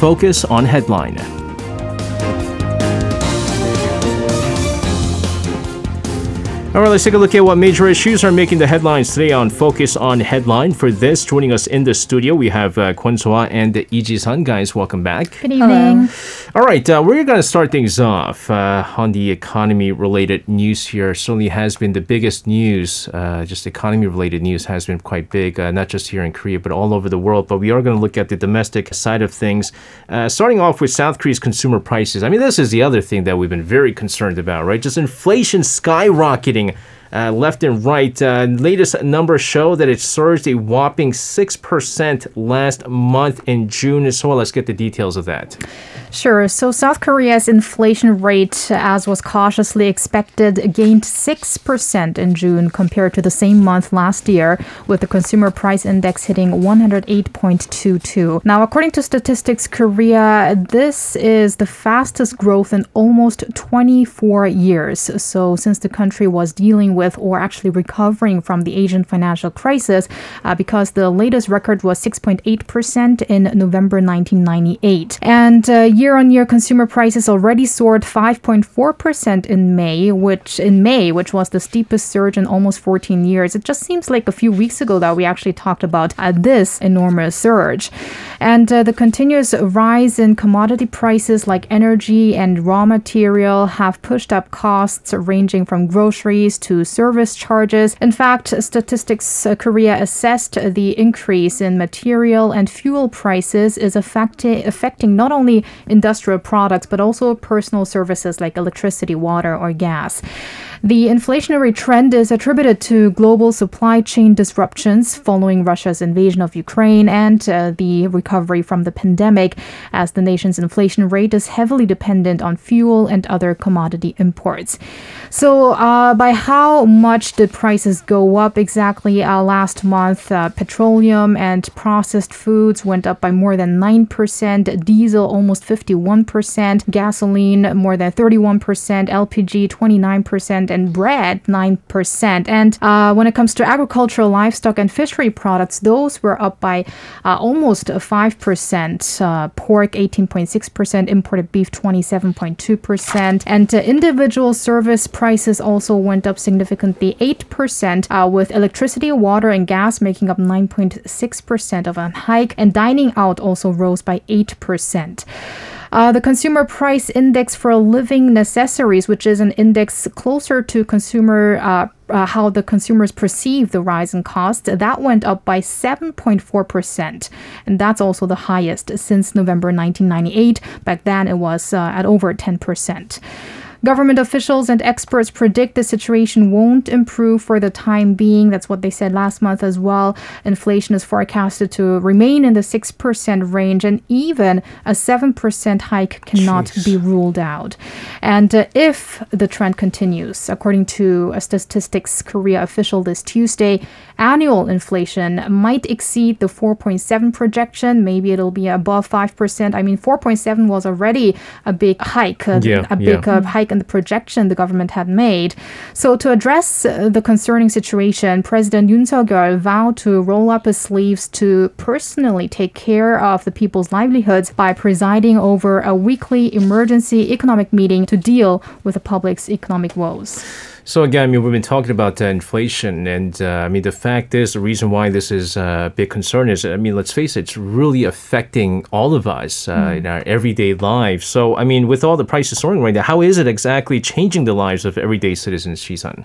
Focus on Headline. All right, let's take a look at what major issues are making the headlines today on Focus on Headline. For this, joining us in the studio, we have uh, Kwon Soa and Lee Ji-sun. Guys, welcome back. Good evening. All right, uh, we're going to start things off uh, on the economy-related news here. Certainly has been the biggest news. Uh, just economy-related news has been quite big, uh, not just here in Korea, but all over the world. But we are going to look at the domestic side of things. Uh, starting off with South Korea's consumer prices. I mean, this is the other thing that we've been very concerned about, right? Just inflation skyrocketing reading uh, left and right. Uh, latest numbers show that it surged a whopping 6% last month in June. as So let's get the details of that. Sure. So South Korea's inflation rate, as was cautiously expected, gained 6% in June compared to the same month last year, with the consumer price index hitting 108.22. Now, according to Statistics Korea, this is the fastest growth in almost 24 years. So, since the country was dealing with or actually recovering from the Asian financial crisis, uh, because the latest record was 6.8% in November 1998. And year on year consumer prices already soared 5.4% in May, which in May, which was the steepest surge in almost 14 years. It just seems like a few weeks ago that we actually talked about uh, this enormous surge. And uh, the continuous rise in commodity prices like energy and raw material have pushed up costs ranging from groceries to service charges. In fact, Statistics Korea assessed the increase in material and fuel prices is affecting affecting not only industrial products but also personal services like electricity, water, or gas. The inflationary trend is attributed to global supply chain disruptions following Russia's invasion of Ukraine and uh, the recovery from the pandemic, as the nation's inflation rate is heavily dependent on fuel and other commodity imports. So, uh, by how much did prices go up exactly? Uh, last month, uh, petroleum and processed foods went up by more than 9%, diesel almost 51%, gasoline more than 31%, LPG 29%, and bread 9%. And uh, when it comes to agricultural, livestock, and fishery products, those were up by uh, almost 5%. Uh, pork 18.6%, imported beef 27.2%, and uh, individual service prices also went up significantly 8%, uh, with electricity, water, and gas making up 9.6% of a hike, and dining out also rose by 8%. Uh, the consumer price index for living necessaries, which is an index closer to consumer. Uh, uh, how the consumers perceive the rise in costs, that went up by 7.4%. And that's also the highest since November 1998. Back then, it was uh, at over 10%. Government officials and experts predict the situation won't improve for the time being. That's what they said last month as well. Inflation is forecasted to remain in the 6% range, and even a 7% hike cannot Jeez. be ruled out. And uh, if the trend continues, according to a Statistics Korea official this Tuesday, annual inflation might exceed the 4.7 projection. Maybe it'll be above 5%. I mean, 4.7 was already a big hike, uh, Yeah, a big yeah. uh, hike in the projection the government had made. So to address uh, the concerning situation, President Yoon Suk-yeol vowed to roll up his sleeves to personally take care of the people's livelihoods by presiding over a weekly emergency economic meeting to deal with the public's economic woes. So again, I mean, we've been talking about uh, inflation, and uh, I mean, the fact is, the reason why this is uh, a big concern is, I mean, let's face it, it's really affecting all of us uh, in our everyday lives. So, I mean, with all the prices soaring right now, how is it exactly changing the lives of everyday citizens, Ji-sun?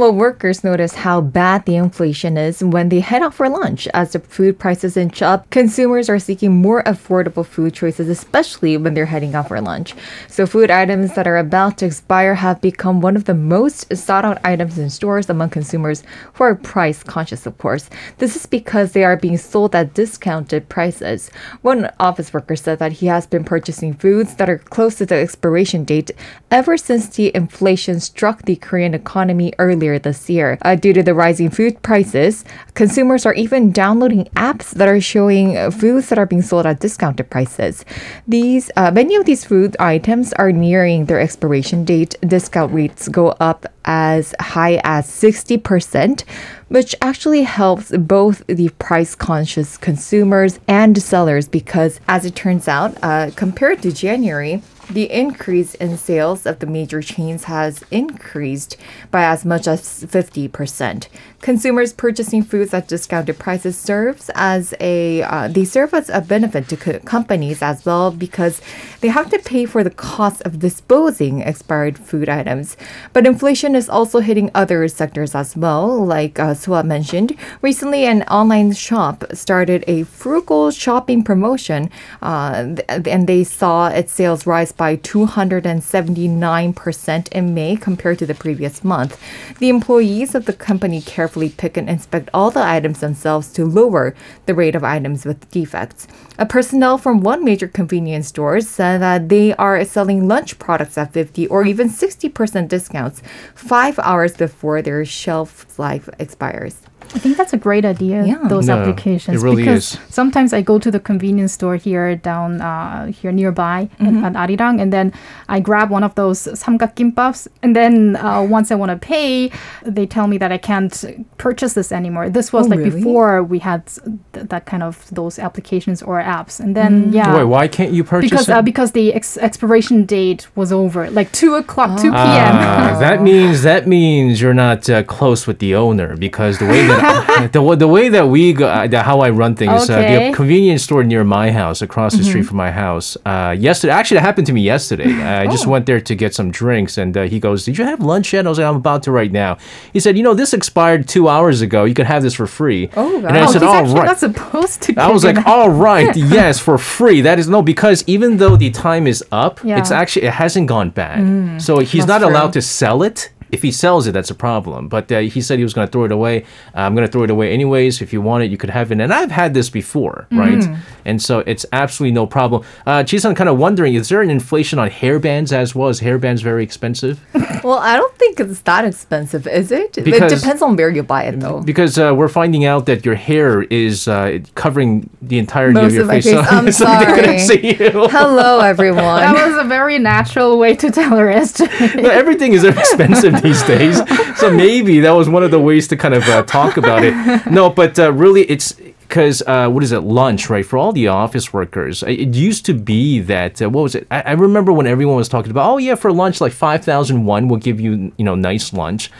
Well, workers notice how bad the inflation is when they head out for lunch. As the food prices inch up, consumers are seeking more affordable food choices, especially when they're heading out for lunch. So, food items that are about to expire have become one of the most sought out items in stores among consumers who are price conscious, of course. This is because they are being sold at discounted prices. One office worker said that he has been purchasing foods that are close to the expiration date ever since the inflation struck the Korean economy earlier earlier this year. Uh, due to the rising food prices, consumers are even downloading apps that are showing foods that are being sold at discounted prices. These uh, many of these food items are nearing their expiration date. Discount rates go up as high as 60%, which actually helps both the price conscious consumers and sellers because, as it turns out, uh, compared to January, the increase in sales of the major chains has increased by as much as 50%. Consumers purchasing foods at discounted prices serves as a uh, they serve as a benefit to co- companies as well because they have to pay for the cost of disposing expired food items. But inflation is also hitting other sectors as well, like uh, Soa mentioned. Recently, an online shop started a frugal shopping promotion, uh, th- and they saw its sales rise by 279% in May compared to the previous month. The employees of the company carefully pick and inspect all the items themselves to lower the rate of items with defects. A personnel from one major convenience store said that they are selling lunch products at 50 or even 60% discounts five hours before their shelf life expires. I think that's a great idea. Yeah. Those No, applications it really because is. sometimes I go to the convenience store here down uh, here nearby Mm-hmm. at, at Arirang, and then I grab one of those samgak kimbaps, and then uh, once I want to pay, they tell me that I can't purchase this anymore. This was Oh, like really? before we had th- that kind of those applications or apps, and then yeah. Wait, why can't you purchase Because it? uh, because the ex- expiration date was over, like two o'clock, two p.m. Ah, that means that means you're not uh, close with the owner because the way that the, the way that we go, uh, the, how I run things, uh, the convenience store near my house, across the street from my house. Uh, yesterday, actually, that happened to me yesterday. I just went there to get some drinks, and uh, he goes, "Did you have lunch yet?" I was like, "I'm about to right now." He said, "You know, this expired two hours ago. You could have this for free." Oh, and I. Oh, said, he's actually not supposed to. I was like, all right, yes, for free. That is no, because even though the time is up, Yeah. it's actually it hasn't gone bad. so he's not That's allowed to sell it. If he sells it, that's a problem. But uh, he said he was going to throw it away. Uh, I'm going to throw it away anyways. If you want it, you could have it. And I've had this before, right? And so it's absolutely no problem. Uh, Ji-sun, kind of wondering, is there an inflation on hairbands as well? Is hairbands very expensive? Well, I don't think it's that expensive, is it? Because- it depends on where you buy it, though. Because uh, we're finding out that your hair is uh, covering the entirety Most of your of my face. face. I'm so they sorry. see you. Hello, everyone. That was a very natural way to tell her SJ. No, everything is expensive these days. So maybe that was one of the ways to kind of uh, talk about it. No, but uh, really, it's because uh, what is it? Lunch, right? For all the office workers, it used to be that uh, what was it? I, I remember when everyone was talking about, oh yeah, for lunch, like five thousand one will give you you know nice lunch.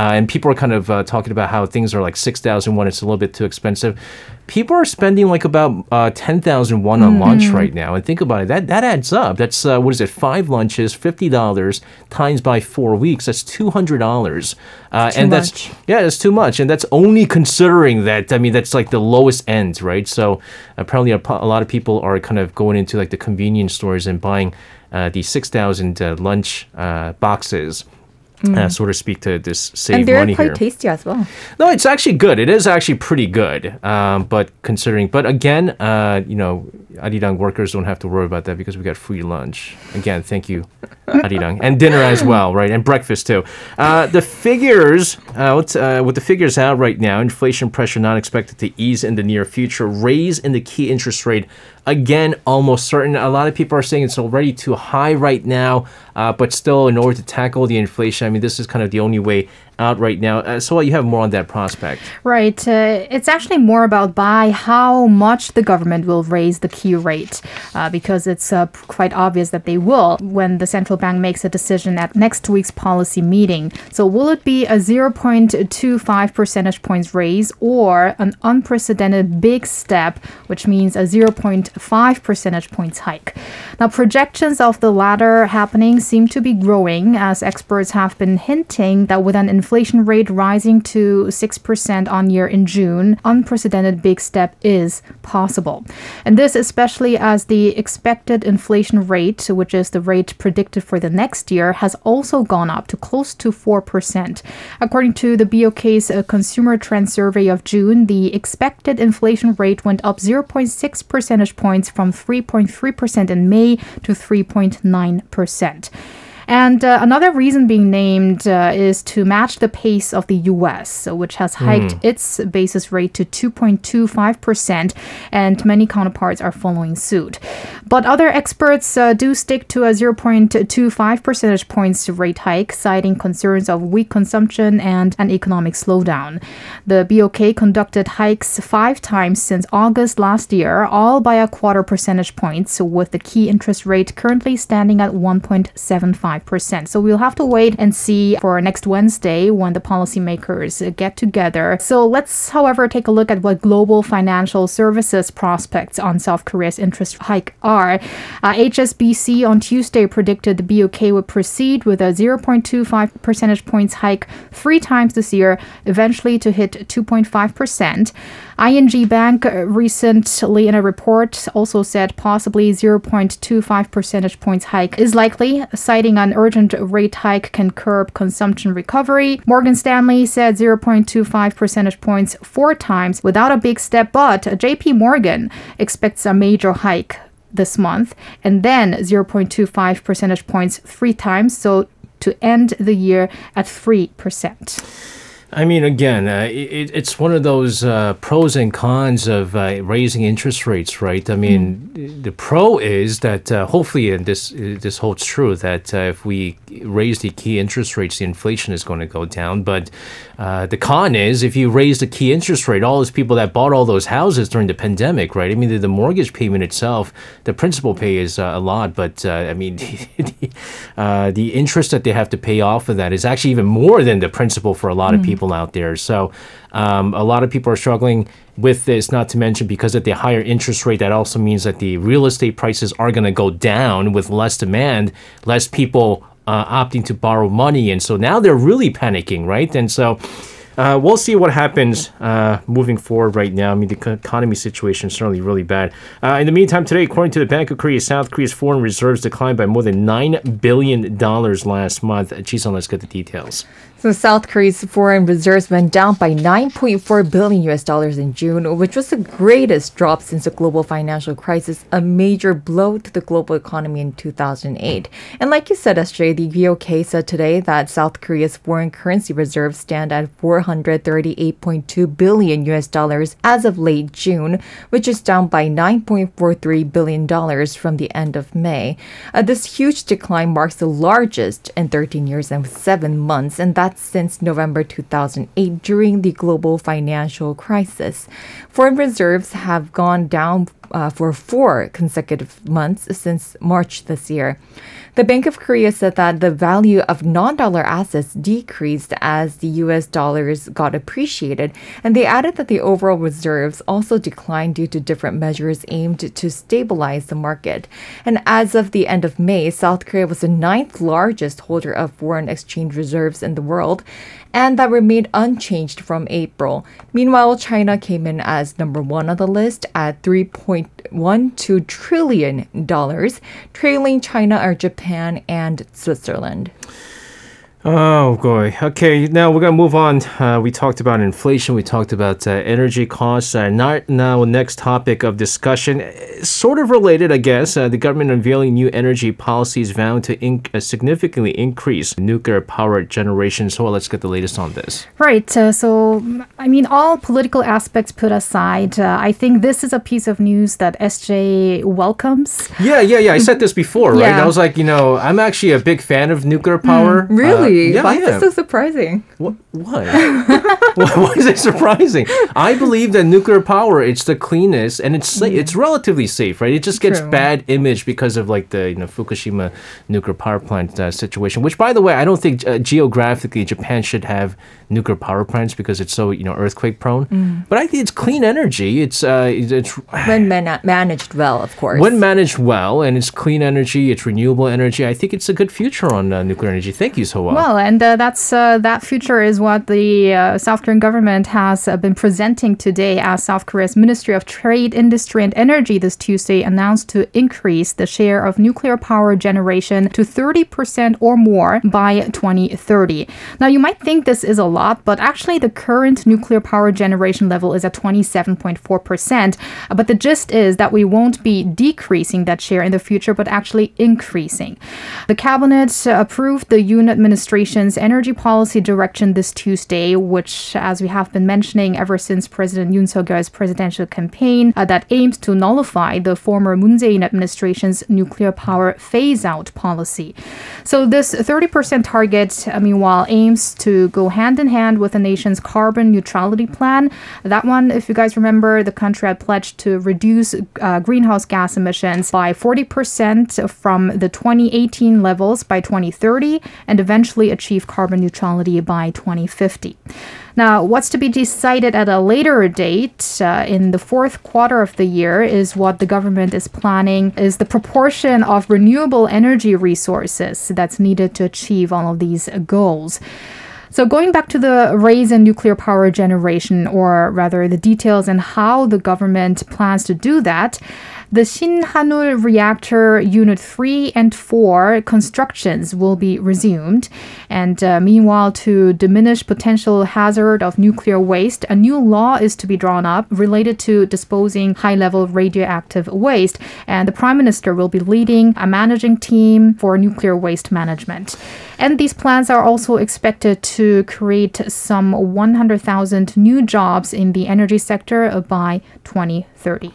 Uh, and people are kind of uh, talking about how things are like 6,001, it's a little bit too expensive. People are spending like about uh, 10,001 on lunch right now. And think about it, that, that adds up. That's, uh, what is it, five lunches, $50 times by four weeks. That's $200. Uh, and that's, much. yeah, that's too much. And that's only considering that, I mean, that's like the lowest end, right? So apparently a, a lot of people are kind of going into like the convenience stores and buying uh, the 6,000 uh, lunch uh, boxes. Uh, so to speak, to this save and they're money quite here. tasty as well. No, it's actually good. It is actually pretty good. Um, but considering, but again, uh, you know, Arirang workers don't have to worry about that because we got free lunch. Again, thank you, Arirang, and dinner as well, right? And breakfast too. Uh, the figures, out uh, with the figures out right now, inflation pressure not expected to ease in the near future. Raise in the key interest rate again, almost certain. A lot of people are saying it's already too high right now, uh, but still, in order to tackle the inflation, I mean, this is kind of the only way out right now. Uh, so, you have more on that prospect. Right. Uh, it's actually more about by how much the government will raise the key rate, uh, because it's uh, quite obvious that they will when the central bank makes a decision at next week's policy meeting. So, will it be a 0.25 percentage points raise or an unprecedented big step, which means a 0.5 percentage points hike? Now, projections of the latter happening seem to be growing as experts have been hinting that with an inflation rate rising to 6% on year in June, unprecedented big step is possible. And this especially as the expected inflation rate, which is the rate predicted for the next year, has also gone up to close to 4%. According to the BOK's uh, Consumer Trend Survey of June, the expected inflation rate went up 0.6 percentage points from 3.3% in May to 3.9%. And uh, another reason being named uh, is to match the pace of the US, which has hiked its basis rate to 2.25%, and many counterparts are following suit. But other experts uh, do stick to a 0.25 percentage points rate hike, citing concerns of weak consumption and an economic slowdown. The BOK conducted hikes five times since August last year, all by a quarter percentage points, with the key interest rate currently standing at 1.75%. So we'll have to wait and see for next Wednesday when the policymakers get together. So let's, however, take a look at what global financial services prospects on South Korea's interest hike are. Uh, HSBC on Tuesday predicted the BOK would proceed with a 0.25 percentage points hike three times this year, eventually to hit 2.5%. ING Bank uh, recently in a report also said possibly 0.25 percentage points hike is likely, citing an urgent rate hike can curb consumption recovery. Morgan Stanley said 0.25 percentage points four times without a big step, but JP Morgan expects a major hike this month and then 0.25 percentage points three times. So to end the year at 3%. I mean, again, uh, it, it's one of those uh, pros and cons of uh, raising interest rates, right? I mean, the pro is that uh, hopefully, and this this holds true, that uh, if we raise the key interest rates, the inflation is going to go down. But uh, the con is if you raise the key interest rate, all those people that bought all those houses during the pandemic, right? I mean, the, the mortgage payment itself, the principal pay is a lot, but I mean, the, the interest that they have to pay off of that is actually even more than the principal for a lot of people people out there. So um, a lot of people are struggling with this, not to mention because of the higher interest rate, that also means that the real estate prices are going to go down with less demand, less people uh, opting to borrow money. And so now they're really panicking, right? And so uh, we'll see what happens uh, moving forward right now. I mean, the economy situation is certainly really bad. Uh, in the meantime, today, according to the Bank of Korea, South Korea's foreign reserves declined by more than $9 billion last month. Ji-sun, let's get the details. So South Korea's foreign reserves went down by 9.4 billion US dollars in June, which was the greatest drop since the global financial crisis, a major blow to the global economy in 2008. And like you said, SJ, the BOK said today that South Korea's foreign currency reserves stand at 438.2 billion US dollars as of late June, which is down by 9.43 billion dollars from the end of May. Uh, this huge decline marks the largest in 13 years and 7 months, and that since November 2008 during the global financial crisis. Foreign reserves have gone down uh, for four consecutive months since March this year. The Bank of Korea said that the value of non dollar assets decreased as the US dollars got appreciated, and they added that the overall reserves also declined due to different measures aimed to stabilize the market. And as of the end of May, South Korea was the ninth largest holder of foreign exchange reserves in the world, and that remained unchanged from April. Meanwhile, China came in as number one on the list at 3.12 trillion dollars, trailing China are Japan and Switzerland. Oh boy. Okay, now we're gonna move on. Uh, we talked about inflation. We talked about uh, energy costs. Uh, not now. Next topic of discussion, sort of related, I guess. Uh, the government unveiling new energy policies vowing to inc- uh, significantly increase nuclear power generation. So let's get the latest on this. Right. Uh, so, I mean, all political aspects put aside, I think this is a piece of news that SJ welcomes. Yeah, yeah, yeah. I said this before, right? Yeah. I was like, you know, I'm actually a big fan of nuclear power. Mm, really? Really? Yeah, Why is this so surprising? What? What? Why is it surprising? I believe that nuclear power it's the cleanest and it's mm. it's relatively safe, right? It just gets True. bad image because of like the you know Fukushima nuclear power plant uh, situation. Which, by the way, I don't think uh, geographically Japan should have nuclear power plants because it's so you know earthquake prone. Mm. But I think it's clean energy. It's uh, it's when man- managed well, of course. When managed well, and it's clean energy, it's renewable energy. I think it's a good future on uh, nuclear energy. Thank you, so Well, and uh, that's uh, that future is what the uh, South Korean government has uh, been presenting today as South Korea's Ministry of Trade, Industry and Energy this Tuesday announced to increase the share of nuclear power generation to 30% or more by 2030. Now, you might think this is a lot, but actually the current nuclear power generation level is at 27.4%. But the gist is that we won't be decreasing that share in the future, but actually increasing. The cabinet approved the Yoon administration's energy policy direction this Tuesday, which, as we have been mentioning ever since President Yoon Suk-yeol's presidential campaign, uh, that aims to nullify the former Moon Jae-in administration's nuclear power phase-out policy. So this 30% target, uh, meanwhile, aims to go hand in hand with the nation's carbon neutrality plan. That one, if you guys remember, the country had pledged to reduce uh, greenhouse gas emissions by 40% from the 2018 levels by 2030 and eventually achieve carbon neutrality by 2050. Now, what's to be decided at a later date uh, in the fourth quarter of the year is what the government is planning is the proportion of renewable energy resources that's needed to achieve all of these goals. So going back to the raise in nuclear power generation, or rather the details and how the government plans to do that, the Shinhanul reactor unit 3 and 4 constructions will be resumed. And uh, meanwhile, to diminish potential hazard of nuclear waste, a new law is to be drawn up related to disposing high-level radioactive waste. And the Prime Minister will be leading a managing team for nuclear waste management. And these plans are also expected to create some 100,000 new jobs in the energy sector by 2030.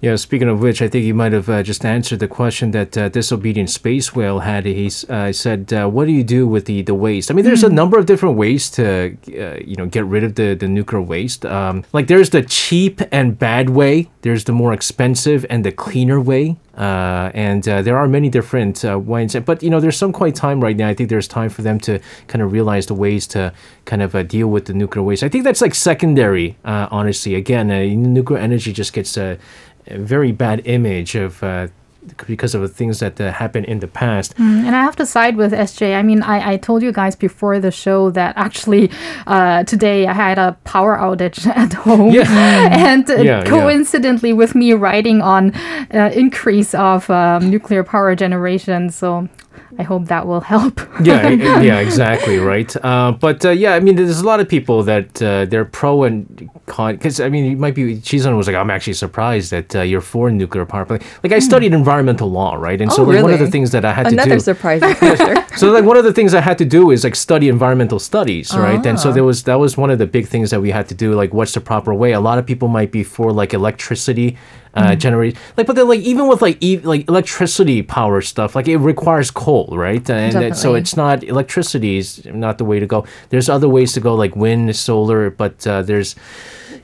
Yeah, speaking of which, I think you might have uh, just answered the question that uh, Disobedient Space Whale had. He uh, said, uh, "What do you do with the, the waste?" I mean, there's a number of different ways to, uh, you know, get rid of the, the nuclear waste. Um, like there's the cheap and bad way. There's the more expensive and the cleaner way. Uh, and uh, there are many different uh, ways, but you know, there's some quite time right now. I think there's time for them to kind of realize the ways to kind of uh, deal with the nuclear waste. I think that's like secondary, uh, honestly. Again, uh, nuclear energy just gets very bad image of because of the things that uh, happened in the past. Mm, and I have to side with SJ. I mean, I, I told you guys before the show that actually uh, today I had a power outage at home. Yeah. and uh, Yeah, yeah. coincidentally with me writing on uh, increase of um, nuclear power generation. So I hope that will help. yeah, yeah, exactly, right. Uh, but uh, yeah, I mean, there's a lot of people that uh, they're pro and con. Because I mean, you might be. Ji-sun was like, I'm actually surprised that uh, you're for nuclear power plant. Like, I studied environmental law, right? And so, Hmm. Oh, like, one of the things that I had Another to do. surprising feature. So like one of the things I had to do is like study environmental studies, right? And Ah. so there was that was one of the big things that we had to do. Like, what's the proper way? A lot of people might be for like electricity uh, Mm. generate, like, but then like even with like e- like electricity power stuff, like it requires coal, right? And that, so it's not electricity is not the way to go. There's other ways to go, like wind, solar, but uh, there's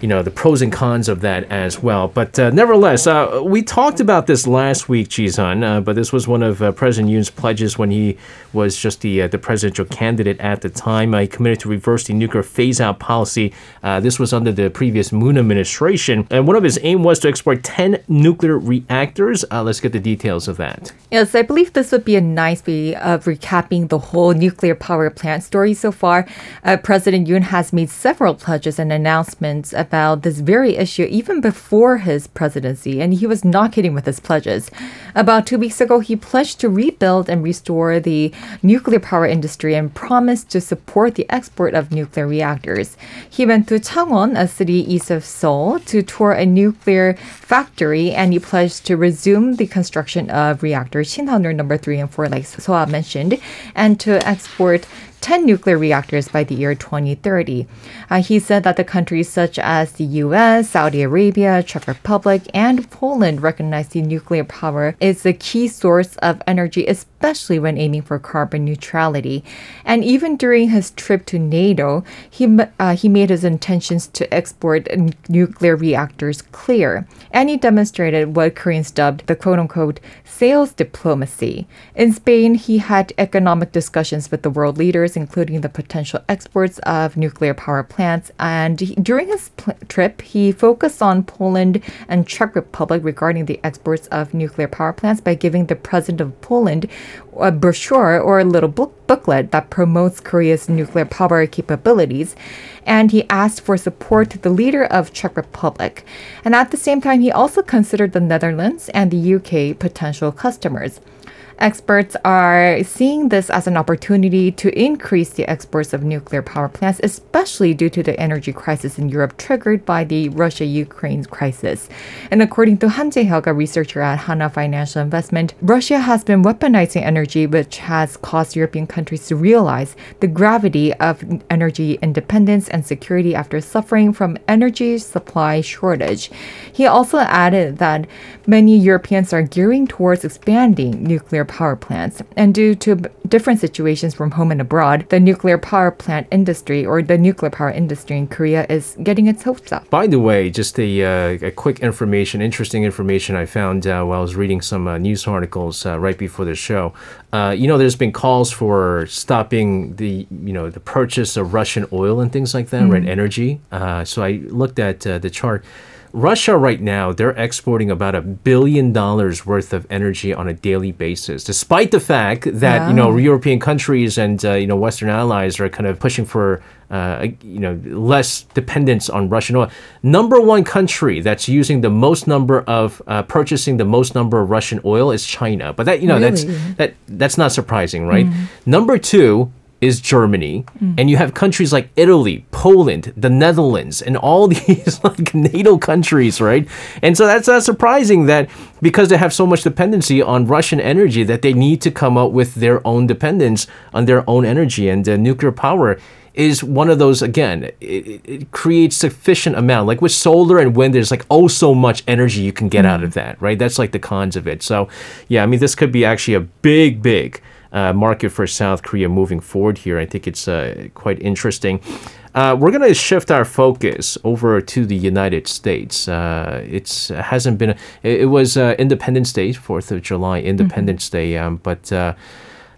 you know the pros and cons of that as well. But uh, nevertheless, uh, we talked about this last week, Ji-sun. Uh, but this was one of uh, President Yoon's pledges when he was just the uh, the presidential candidate at the time. He committed to reverse the nuclear phase out policy. Uh, this was under the previous Moon administration, and one of his aim was to export ten nuclear reactors. Let's get the details of that. Yes, I believe this would be a nice way of recapping the whole nuclear power plant story so far. President Yoon has made several pledges and announcements about this very issue even before his presidency, and he was not kidding with his pledges. About two weeks ago, he pledged to rebuild and restore the nuclear power industry and promised to support the export of nuclear reactors. He went to Changwon, a city east of Seoul, to tour a nuclear factory, and he pledged to resume the construction of reactors Shinhanul number three and four, like Soa mentioned, and to export 10 nuclear reactors by the year 2030. Uh, he said that the countries such as the US, Saudi Arabia, Czech Republic, and Poland recognize the nuclear power is the key source of energy, especially when aiming for carbon neutrality. And even during his trip to NATO, he, uh, he made his intentions to export n- nuclear reactors clear. And he demonstrated what Koreans dubbed the quote unquote sales diplomacy. In Spain, he had economic discussions with the world leaders customers, including the potential exports of nuclear power plants. And he, during his pl- trip, he focused on Poland and Czech Republic regarding the exports of nuclear power plants by giving the president of Poland a brochure or a little book booklet that promotes Korea's nuclear power capabilities. And he asked for support to the leader of Czech Republic. And at the same time, he also considered the Netherlands and the UK potential customers. Experts are seeing this as an opportunity to increase the exports of nuclear power plants, especially due to the energy crisis in Europe triggered by the Russia Ukraine crisis. And according to Han Jae-hyuk, a researcher at Hana Financial Investment, Russia has been weaponizing energy, which has caused European countries to realize the gravity of energy independence and security after suffering from energy supply shortage. He also added that many Europeans are gearing towards expanding nuclear power plants. And due to different situations from home and abroad, the nuclear power plant industry or the nuclear power industry in Korea is getting its hopes up. By the way, just a, uh, a quick information, interesting information I found uh, while I was reading some uh, news articles uh, right before the show. Uh, you know, there's been calls for stopping the, you know, the purchase of Russian oil and things like that, right? Energy. Uh, so I looked at uh, the chart. Russia right now, they're exporting about a billion dollars worth of energy on a daily basis, despite the fact that, you know, European countries and, uh, you know, Western allies are kind of pushing for, uh, you know, less dependence on Russian oil. Number one country that's using the most number of, uh, purchasing the most number of Russian oil is China. But that, you know, that's, that, that's not surprising, right? Number two, is Germany, and you have countries like Italy, Poland, the Netherlands, and all these like NATO countries, right? And so that's not surprising that because they have so much dependency on Russian energy, that they need to come up with their own dependence on their own energy, and uh, nuclear power is one of those again it, it- it creates sufficient amount. Like with solar and wind there's like oh so much energy you can get out of that right? That's like the cons of it. So yeah i mean this could be actually a big big uh, market for South Korea moving forward here. I think it's uh, quite interesting. Uh, we're going to shift our focus over to the United States. Uh, it's hasn't been. It, it was uh, Independence Day, Fourth of July, Independence Day, um, but. Uh,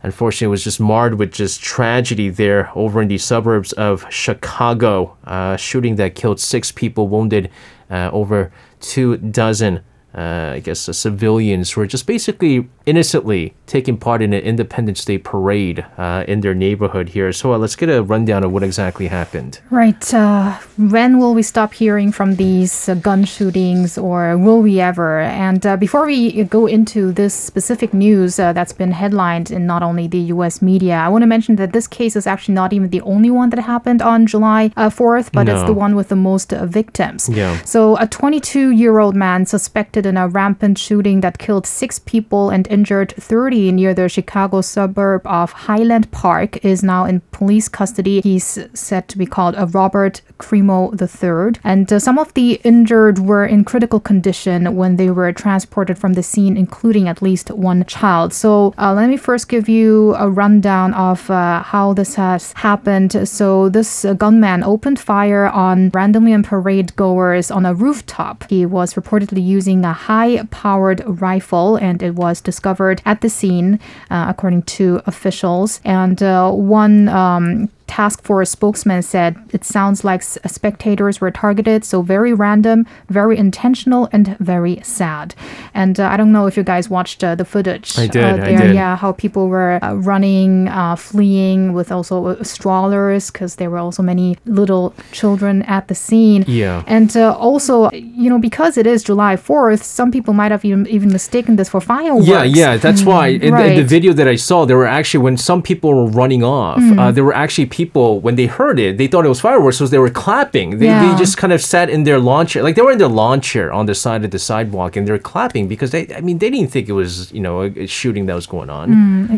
Unfortunately, it was just marred with just tragedy there over in the suburbs of Chicago. Uh, shooting that killed six people, wounded uh, over two dozen uh, I guess, uh, civilians who are just basically innocently taking part in an Independence Day parade uh, in their neighborhood here. So uh, let's get a rundown of what exactly happened. Right. Uh, when will we stop hearing from these uh, gun shootings, or will we ever? And uh, before we go into this specific news uh, that's been headlined in not only the U.S. media, I want to mention that this case is actually not even the only one that happened on July uh, 4th, but it's the one with the most uh, victims. Yeah. So, a 22 year old man suspected in a rampant shooting that killed six people and injured 30 near the Chicago suburb of Highland Park is now in police custody. He's said to be called a Robert Crimo III. And uh, some of the injured were in critical condition when they were transported from the scene, including at least one child. So, uh, let me first give you a rundown of uh, how this has happened. So, this uh, gunman opened fire on randomly on parade goers on a rooftop. He was reportedly using a high powered rifle and it was discovered at the scene, uh, according to officials. And uh, one um, task force spokesman said it sounds like spectators were targeted, so very random, very intentional, and very sad. And uh, I don't know if you guys watched uh, the footage. I did, uh, I there, did. Yeah, how people were uh, running, uh, fleeing with also uh, strollers because there were also many little children at the scene. Yeah. And uh, also, you know, because it is July 4th, some people might have even, even mistaken this for fireworks. Yeah, yeah, that's why in, the- in the video that I saw, there were actually when some people were running off, uh, there were actually people when they heard it, they thought it was fireworks, so they were clapping. They, they just kind of sat in their lawn chair, like they were in their lawn chair on the side of the sidewalk, and they're clapping because they, I mean, they didn't think it was you know a, shooting that was going on.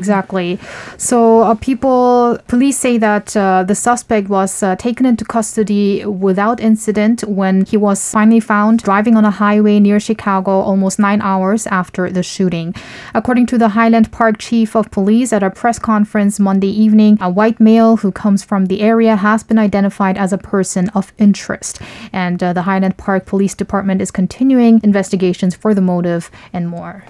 Exactly. So, uh, people, police say that uh, the suspect was uh, taken into custody without incident when he was finally found driving on a highway near Chicago almost nine hours after the shooting. According to the Highland Park chief of police at a press conference Monday evening, a white male who comes from the area has been identified as a person of interest. And uh, the Highland Park Police Department is continuing investigations for the motive and more.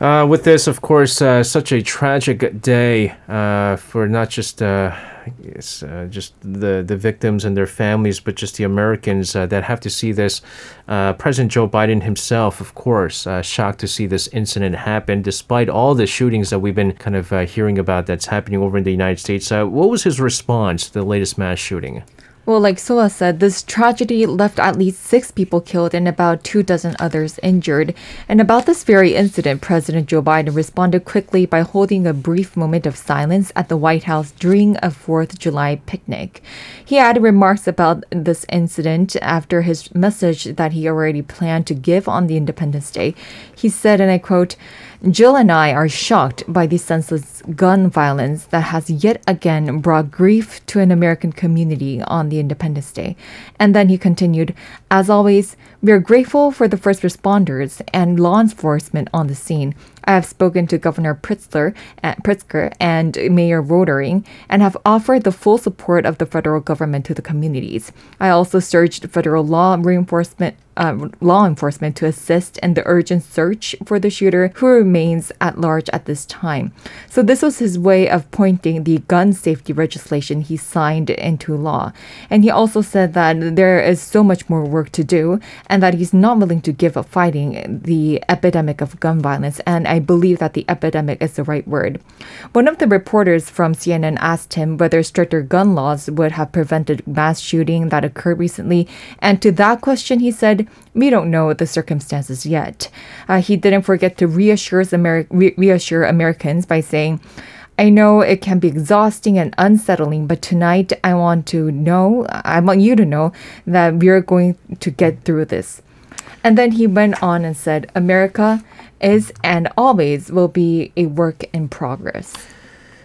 Uh, with this, of course, uh, such a tragic day uh, for not just uh, it's, uh, just the the victims and their families, but just the Americans uh, that have to see this. President Joe Biden himself, of course, shocked to see this incident happen, despite all the shootings that we've been kind of hearing about that's happening over in the United States. what was his response to the latest mass shooting? Well, like Soa said, this tragedy left at least six people killed and about two dozen others injured. And about this very incident, President Joe Biden responded quickly by holding a brief moment of silence at the White House during a 4th of July picnic. He added remarks about this incident after his message that he already planned to give on the Independence Day. He said, and I quote, Jill and I are shocked by the senseless gun violence that has yet again brought grief to an American community on the Independence Day. And then he continued, As always, we are grateful for the first responders and law enforcement on the scene. I have spoken to Governor Pritzker, uh, Pritzker and Mayor Rotering and have offered the full support of the federal government to the communities. I also urged federal law reinforcement uh, law enforcement to assist in the urgent search for the shooter who remains at large at this time. So, this was his way of pointing the gun safety legislation he signed into law. And he also said that there is so much more work to do and that he's not willing to give up fighting the epidemic of gun violence. And I believe that the epidemic is the right word. One of the reporters from CNN asked him whether stricter gun laws would have prevented mass shooting that occurred recently. And to that question, he said, we don't know the circumstances yet. Uh, he didn't forget to reassure, Ameri- re- reassure Americans by saying, I know it can be exhausting and unsettling, but tonight I want to know, I want you to know that we're going to get through this. And then he went on and said, America is and always will be a work in progress.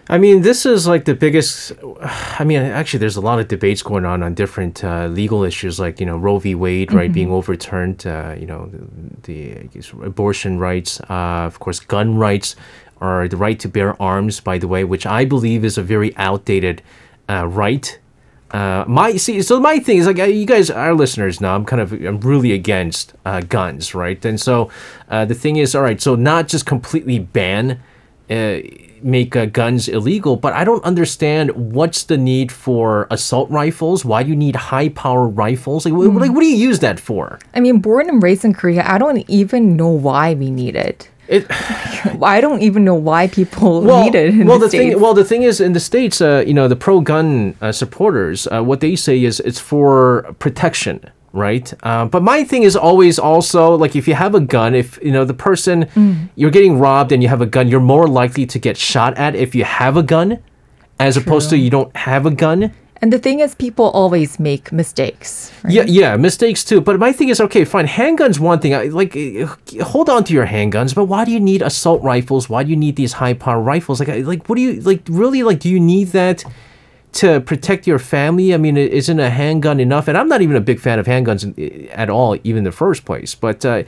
I mean, this is like the biggest. I mean, actually, there's a lot of debates going on on different uh, legal issues, like you know Roe v. Wade, right, mm-hmm. being overturned. Uh, you know, the, the abortion rights, uh, of course, gun rights, or the right to bear arms. By the way, which I believe is a very outdated uh, right. Uh, my see, so my thing is like uh, you guys, our listeners now. I'm kind of I'm really against guns, right? And so the thing is, all right, so not just completely ban make uh, guns illegal, but I don't understand what's the need for assault rifles. Why do you need high power rifles? Like, mm. like, what do you use that for? I mean, born and raised in Korea, I don't even know why we need it. It, I don't even know why people well, need it. well, the, the thing, well, the thing is, in the states, uh, you know, the pro-gun uh, supporters, uh, what they say is it's for protection right? Uh, but my thing is always also like if you have a gun, if you know the person mm. you're getting robbed and you have a gun, you're more likely to get shot at if you have a gun, as True. opposed to you don't have a gun. And the thing is, people always make mistakes. Right? Yeah, yeah, mistakes too. But my thing is, okay, fine. Handguns, one thing. Like, hold on to your handguns. But why do you need assault rifles? Why do you need these high power rifles? Like, like, what do you like? Really, like, do you need that? to protect your family? I mean, isn't a handgun enough? And I'm not even a big fan of handguns at all, even in the first place. But uh,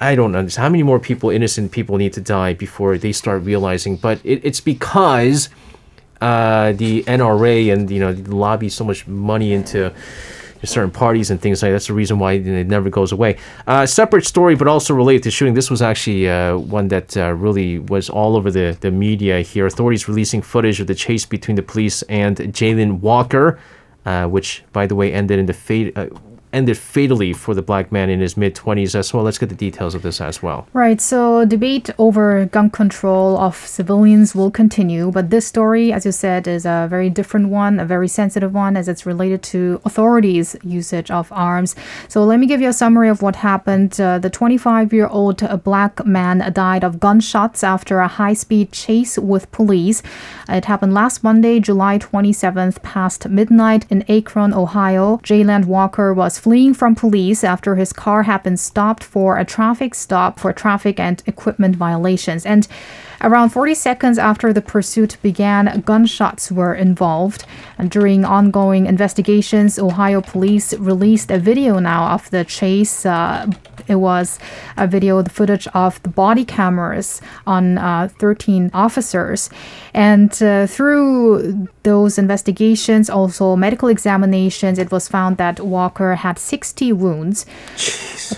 I don't understand how many more people, innocent people, need to die before they start realizing. But it, it's because uh, the NRA and you know lobby so much money into certain parties and things like that. That's the reason why it never goes away. Uh, separate story, but also related to shooting. This was actually uh, one that uh, really was all over the, the media here. Authorities releasing footage of the chase between the police and Jayland Walker, uh, which, by the way, ended in the fate uh, ended fatally for the black man in his mid 20s as well. Let's get the details of this as well. Right. So, debate over gun control of civilians will continue, but this story, as you said, is a very different one, a very sensitive one, as it's related to authorities' usage of arms. So, let me give you a summary of what happened. Uh, the 25 year old black man died of gunshots after a high speed chase with police. It happened last Monday, July 27th, past midnight in Akron, Ohio. Jayland Walker was fleeing from police after his car had been stopped for a traffic stop for traffic and equipment violations. And Around 40 seconds after the pursuit began, gunshots were involved. And during ongoing investigations, Ohio police released a video now of the chase. Uh, It was a video, the footage of the body cameras on uh, 13 officers. And uh, through those investigations, also medical examinations, it was found that Walker had 60 wounds.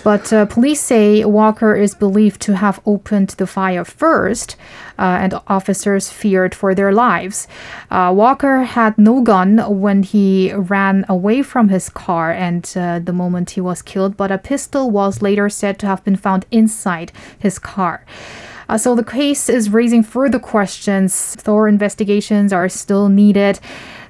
But uh, police say Walker is believed to have opened the fire first, uh, and officers feared for their lives. Uh, Walker had no gun when he ran away from his car and uh, the moment he was killed, but a pistol was later said to have been found inside his car. Uh, so the case is raising further questions. Thorough investigations are still needed.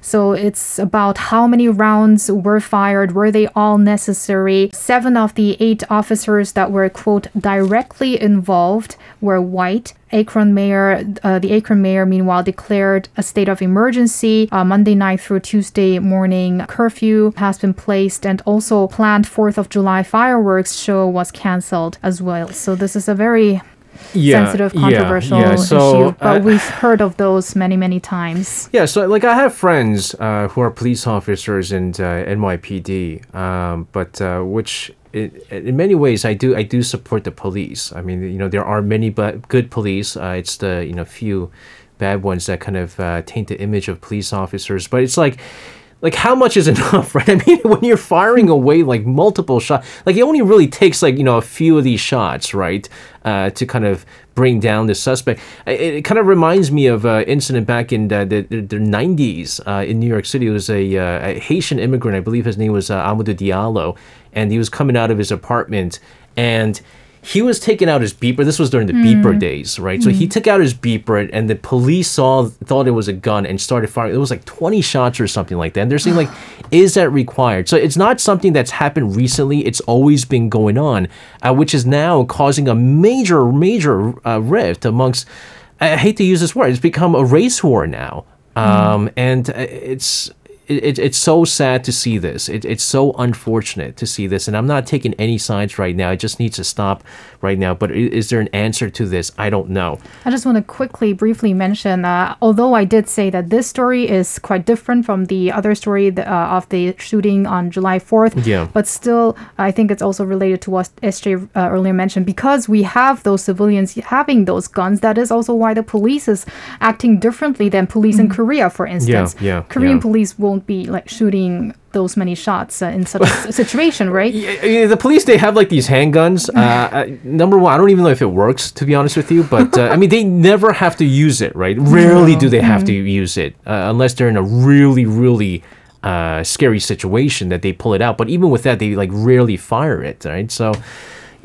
So it's about how many rounds were fired, were they all necessary? Seven of the eight officers that were, quote, directly involved were white. Akron mayor, uh, the Akron mayor, meanwhile, declared a state of emergency. Uh, Monday night through Tuesday morning curfew has been placed, and also planned Fourth of July fireworks show was canceled as well. So this is a very sensitive, controversial yeah, So, issue, but uh, we've heard of those many, many times. Yeah, so like I have friends uh, who are police officers in uh, NYPD, um, but uh, which in, in many ways I do I do support the police. I mean, you know, there are many but good police. Uh, it's the you know few bad ones that kind of uh, taint the image of police officers. But it's like. Like how much is enough, right? I mean, when you're firing away like multiple shots, like it only really takes like you know a few of these shots, right, uh, to kind of bring down the suspect. It, it kind of reminds me of an incident back in the, the, the 90s uh, in New York City. It was a, uh, a Haitian immigrant, I believe his name was uh, Amadou Diallo, and he was coming out of his apartment and he was taking out his beeper. This was during the beeper days, right? So he took out his beeper, and the police saw thought it was a gun and started firing. It was like twenty shots or something like that. And they're saying like, is that required? So it's not something that's happened recently. It's always been going on, uh, which is now causing a major, major uh, rift amongst. I hate to use this word. It's become a race war now, um, and uh, it's it, it, it's so sad to see this. It, it's so unfortunate to see this, and I'm not taking any sides right now. It just needs to stop right now. But is there an answer to this? I don't know. I just want to quickly, briefly mention, uh, although I did say that this story is quite different from the other story uh, of the shooting on July 4th, Yeah. but still, I think it's also related to what SJ uh, earlier mentioned. Because we have those civilians having those guns, that is also why the police is acting differently than police in Korea, for instance. yeah, yeah, Korean yeah. police won't be like shooting those many shots uh, in such a situation, right? Yeah, the police they have like these handguns. Uh, number one, I don't even know if it works to be honest with you, but uh, I mean they never have to use it, right? Rarely do they have to use it uh, unless they're in a really, really uh, scary situation that they pull it out. But even with that, they like rarely fire it, right? So.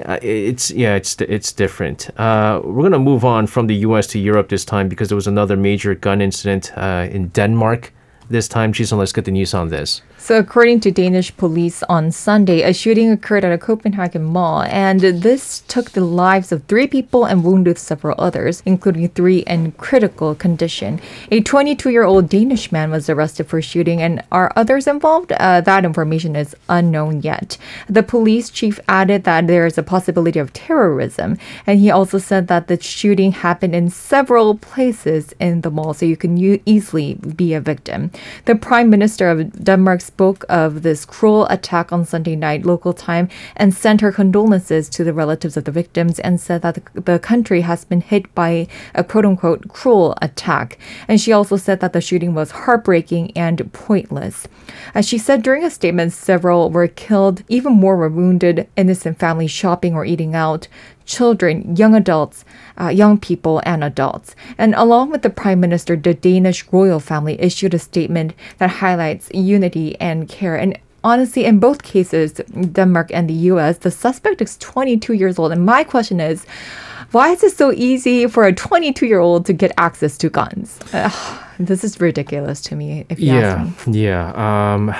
Uh, it's yeah, it's it's different. Uh, we're gonna move on from the U.S. to Europe this time because there was another major gun incident uh, in Denmark. This time, Jason, let's get the news on this. So, according to Danish police on Sunday, a shooting occurred at a Copenhagen mall, and this took the lives of three people and wounded several others, including three in critical condition. A 22 year old Danish man was arrested for shooting, and are others involved? Uh, that information is unknown yet. The police chief added that there is a possibility of terrorism, and he also said that the shooting happened in several places in the mall, so you can u- easily be a victim. The prime minister of Denmark spoke of this cruel attack on Sunday night local time and sent her condolences to the relatives of the victims and said that the, country has been hit by a quote unquote cruel attack. And she also said that the shooting was heartbreaking and pointless. As she said during a statement, several were killed, even more were wounded, innocent families shopping or eating out children, young adults, uh, young people, and adults. And along with the Prime Minister, the Danish royal family issued a statement that highlights unity and care. And honestly, in both cases, Denmark and the US, the suspect is 22 years old. And my question is, why is it so easy for a 22 year old to get access to guns? This is ridiculous to me, if you ask yeah me. yeah um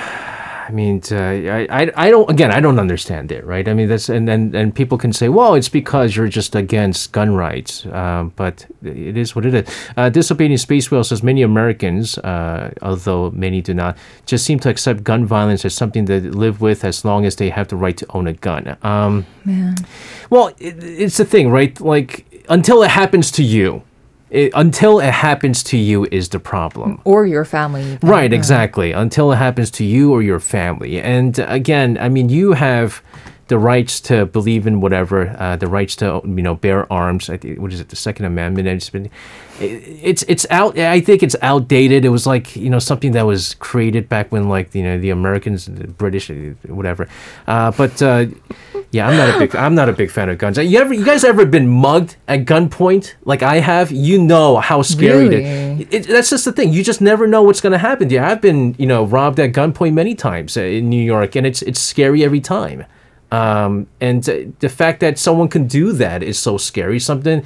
i mean uh, I, I i don't again i don't understand it right i mean that's and and, and people can say well it's because you're just against gun rights um, but it is what it is uh, disobedient space whale says many americans uh, although many do not just seem to accept gun violence as something they live with as long as they have the right to own a gun um Man. well, it, it's the thing, right? Like until it happens to you, it, until it happens to you is the problem. Or your family. Right, exactly. Until it happens to you or your family. And uh, again, I mean, you have the rights to believe in whatever, uh, the rights to you know bear arms. I think what is it, the Second Amendment? It's been, it's it's out. I think it's outdated. It was like you know something that was created back when like you know the Americans, the British, whatever. Uh, but uh, yeah, I'm not a big I'm not a big fan of guns. You ever you guys ever been mugged at gunpoint like I have? You know how scary Really? that. It, that's just the thing. You just never know what's going to happen to you. I've been you know robbed at gunpoint many times uh, in New York, and it's it's scary every time. Um, and uh, the fact that someone can do that is so scary. Something.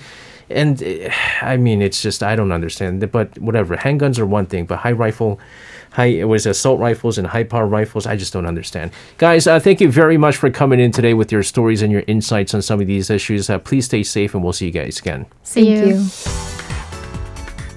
And uh, I mean, it's just I don't understand. But whatever, handguns are one thing, but high rifle, high it was assault rifles and high power rifles. I just don't understand. Guys, uh, thank you very much for coming in today with your stories and your insights on some of these issues. Uh, please stay safe, and we'll see you guys again. See Thank you.